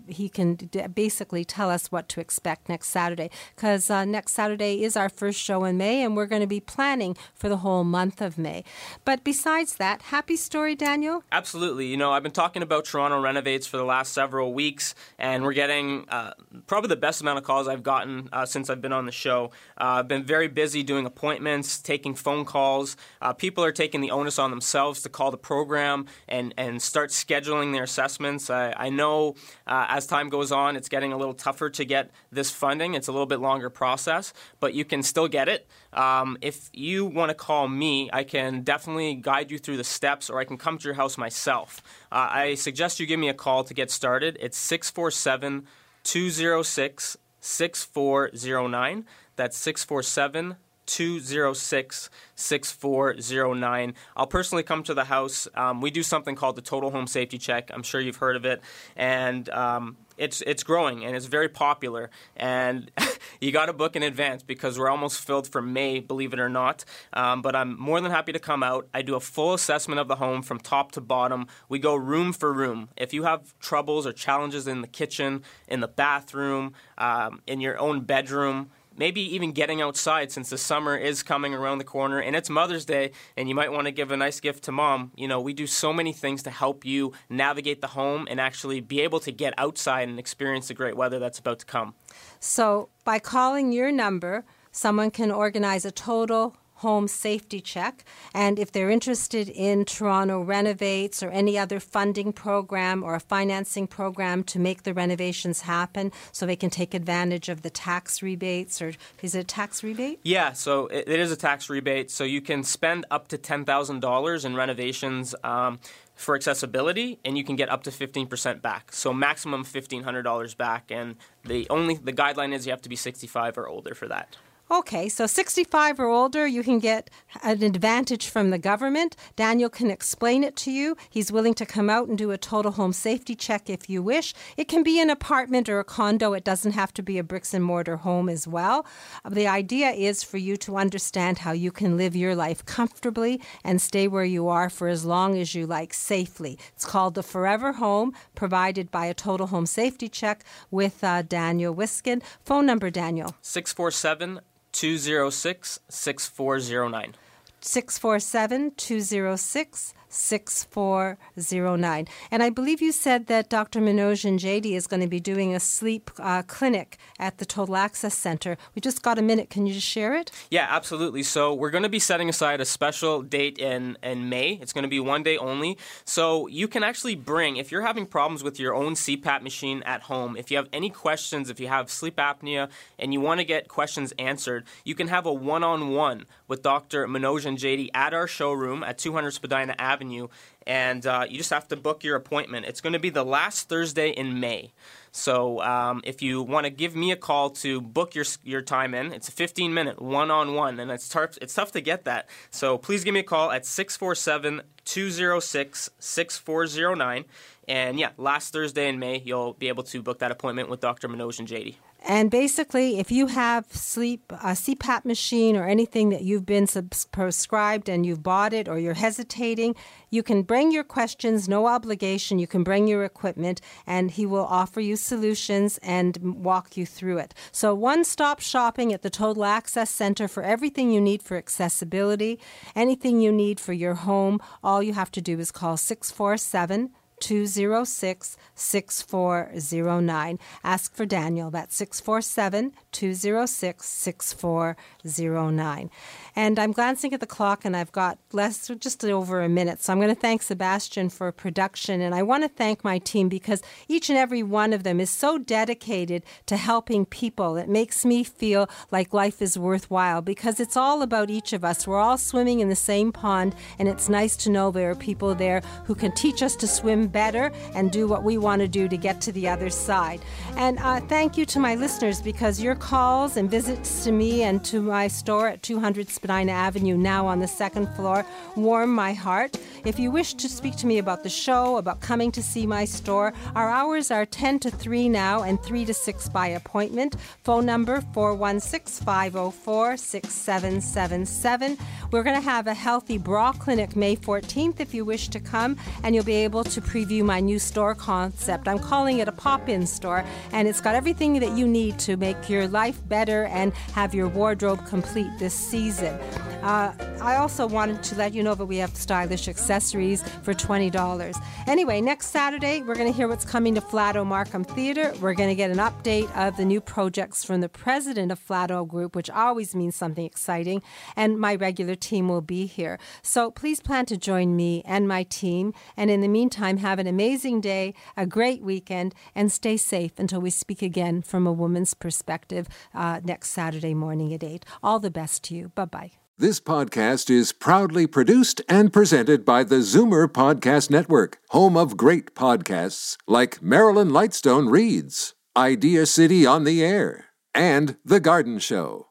he can basically tell us what to expect next Saturday because uh, next Saturday is our first show in May, and we're going to be planning for the whole month of May. But besides that, happy story, Daniel? Absolutely. You know, I've been talking about Toronto Renovates for the last several weeks, and we're getting uh, probably the best amount of calls I've gotten uh, since I've been on the show. Uh, I've been very busy doing appointments, taking phone calls. Uh, people are taking the onus on themselves to call the program and, and start scheduling their assessments. I, I know uh, as time goes on, it's getting a little tougher to get this funding. It's a little bit longer process, but you can still get it. Um, if you want to call me, I can definitely guide you through the steps, or I can come to your house myself. Uh, I suggest you give me a call to get started. It's 647 206 6409. That's 647 206 6409. I'll personally come to the house. Um, we do something called the Total Home Safety Check. I'm sure you've heard of it. And um, it's it's growing and it's very popular. And you got to book in advance because we're almost filled for May, believe it or not. Um, but I'm more than happy to come out. I do a full assessment of the home from top to bottom. We go room for room. If you have troubles or challenges in the kitchen, in the bathroom, um, in your own bedroom, maybe even getting outside since the summer is coming around the corner and it's Mother's Day and you might want to give a nice gift to mom. You know, we do so many things to help you navigate the home and actually be able to get outside and experience the great weather that's about to come. So, by calling your number, someone can organize a total home safety check. And if they're interested in Toronto Renovates or any other funding program or a financing program to make the renovations happen so they can take advantage of the tax rebates or is it a tax rebate? Yeah, so it, it is a tax rebate. So you can spend up to $10,000 in renovations. Um, for accessibility, and you can get up to 15% back. So maximum $1,500 back, and the only the guideline is you have to be 65 or older for that. Okay, so 65 or older, you can get an advantage from the government. Daniel can explain it to you. He's willing to come out and do a total home safety check if you wish. It can be an apartment or a condo, it doesn't have to be a bricks and mortar home as well. The idea is for you to understand how you can live your life comfortably and stay where you are for as long as you like safely. It's called the Forever Home, provided by a total home safety check with uh, Daniel Wiskin. Phone number, Daniel? 647 206 6409. 647 206 6409. And I believe you said that Dr. Minojan JD is going to be doing a sleep uh, clinic at the Total Access Center. We just got a minute. Can you just share it? Yeah, absolutely. So we're going to be setting aside a special date in, in May. It's going to be one day only. So you can actually bring, if you're having problems with your own CPAP machine at home, if you have any questions, if you have sleep apnea and you want to get questions answered, you can have a one on one with Dr. Minojan JD at our showroom at 200 Spadina Avenue Avenue, and uh, you just have to book your appointment. It's going to be the last Thursday in May. So um, if you want to give me a call to book your your time in, it's a 15 minute one on one, and it's tough it's tough to get that. So please give me a call at 647 206 6409. And yeah, last Thursday in May, you'll be able to book that appointment with Dr. Minojan Jady. And basically, if you have sleep a CPAP machine or anything that you've been prescribed and you've bought it or you're hesitating, you can bring your questions, no obligation. You can bring your equipment, and he will offer you solutions and walk you through it. So, one stop shopping at the Total Access Center for everything you need for accessibility, anything you need for your home. All you have to do is call 647 206 6409. Ask for Daniel. That's 647 206 6409. And I'm glancing at the clock and I've got less, just over a minute. So I'm going to thank Sebastian for production. And I want to thank my team because each and every one of them is so dedicated to helping people. It makes me feel like life is worthwhile because it's all about each of us. We're all swimming in the same pond, and it's nice to know there are people there who can teach us to swim better and do what we want to do to get to the other side. And uh, thank you to my listeners because your calls and visits to me and to my store at 200 Spadina Avenue, now on the second floor, warm my heart. If you wish to speak to me about the show, about coming to see my store, our hours are 10 to 3 now and 3 to 6 by appointment. Phone number 416 504 6777. We're going to have a healthy bra clinic May 14th if you wish to come, and you'll be able to preview my new store concept. I'm calling it a pop in store, and it's got everything that you need to make your life better and have your wardrobe complete this season. Uh, I also wanted to let you know that we have stylish accessories for $20. Anyway, next Saturday, we're going to hear what's coming to Flato Markham Theatre. We're going to get an update of the new projects from the president of Flato Group, which always means something exciting, and my regular team will be here. So please plan to join me and my team. And in the meantime, have an amazing day, a great weekend, and stay safe until we speak again from a woman's perspective uh, next Saturday morning at 8. All the best to you. Bye bye. This podcast is proudly produced and presented by the Zoomer Podcast Network, home of great podcasts like Marilyn Lightstone Reads, Idea City on the Air, and The Garden Show.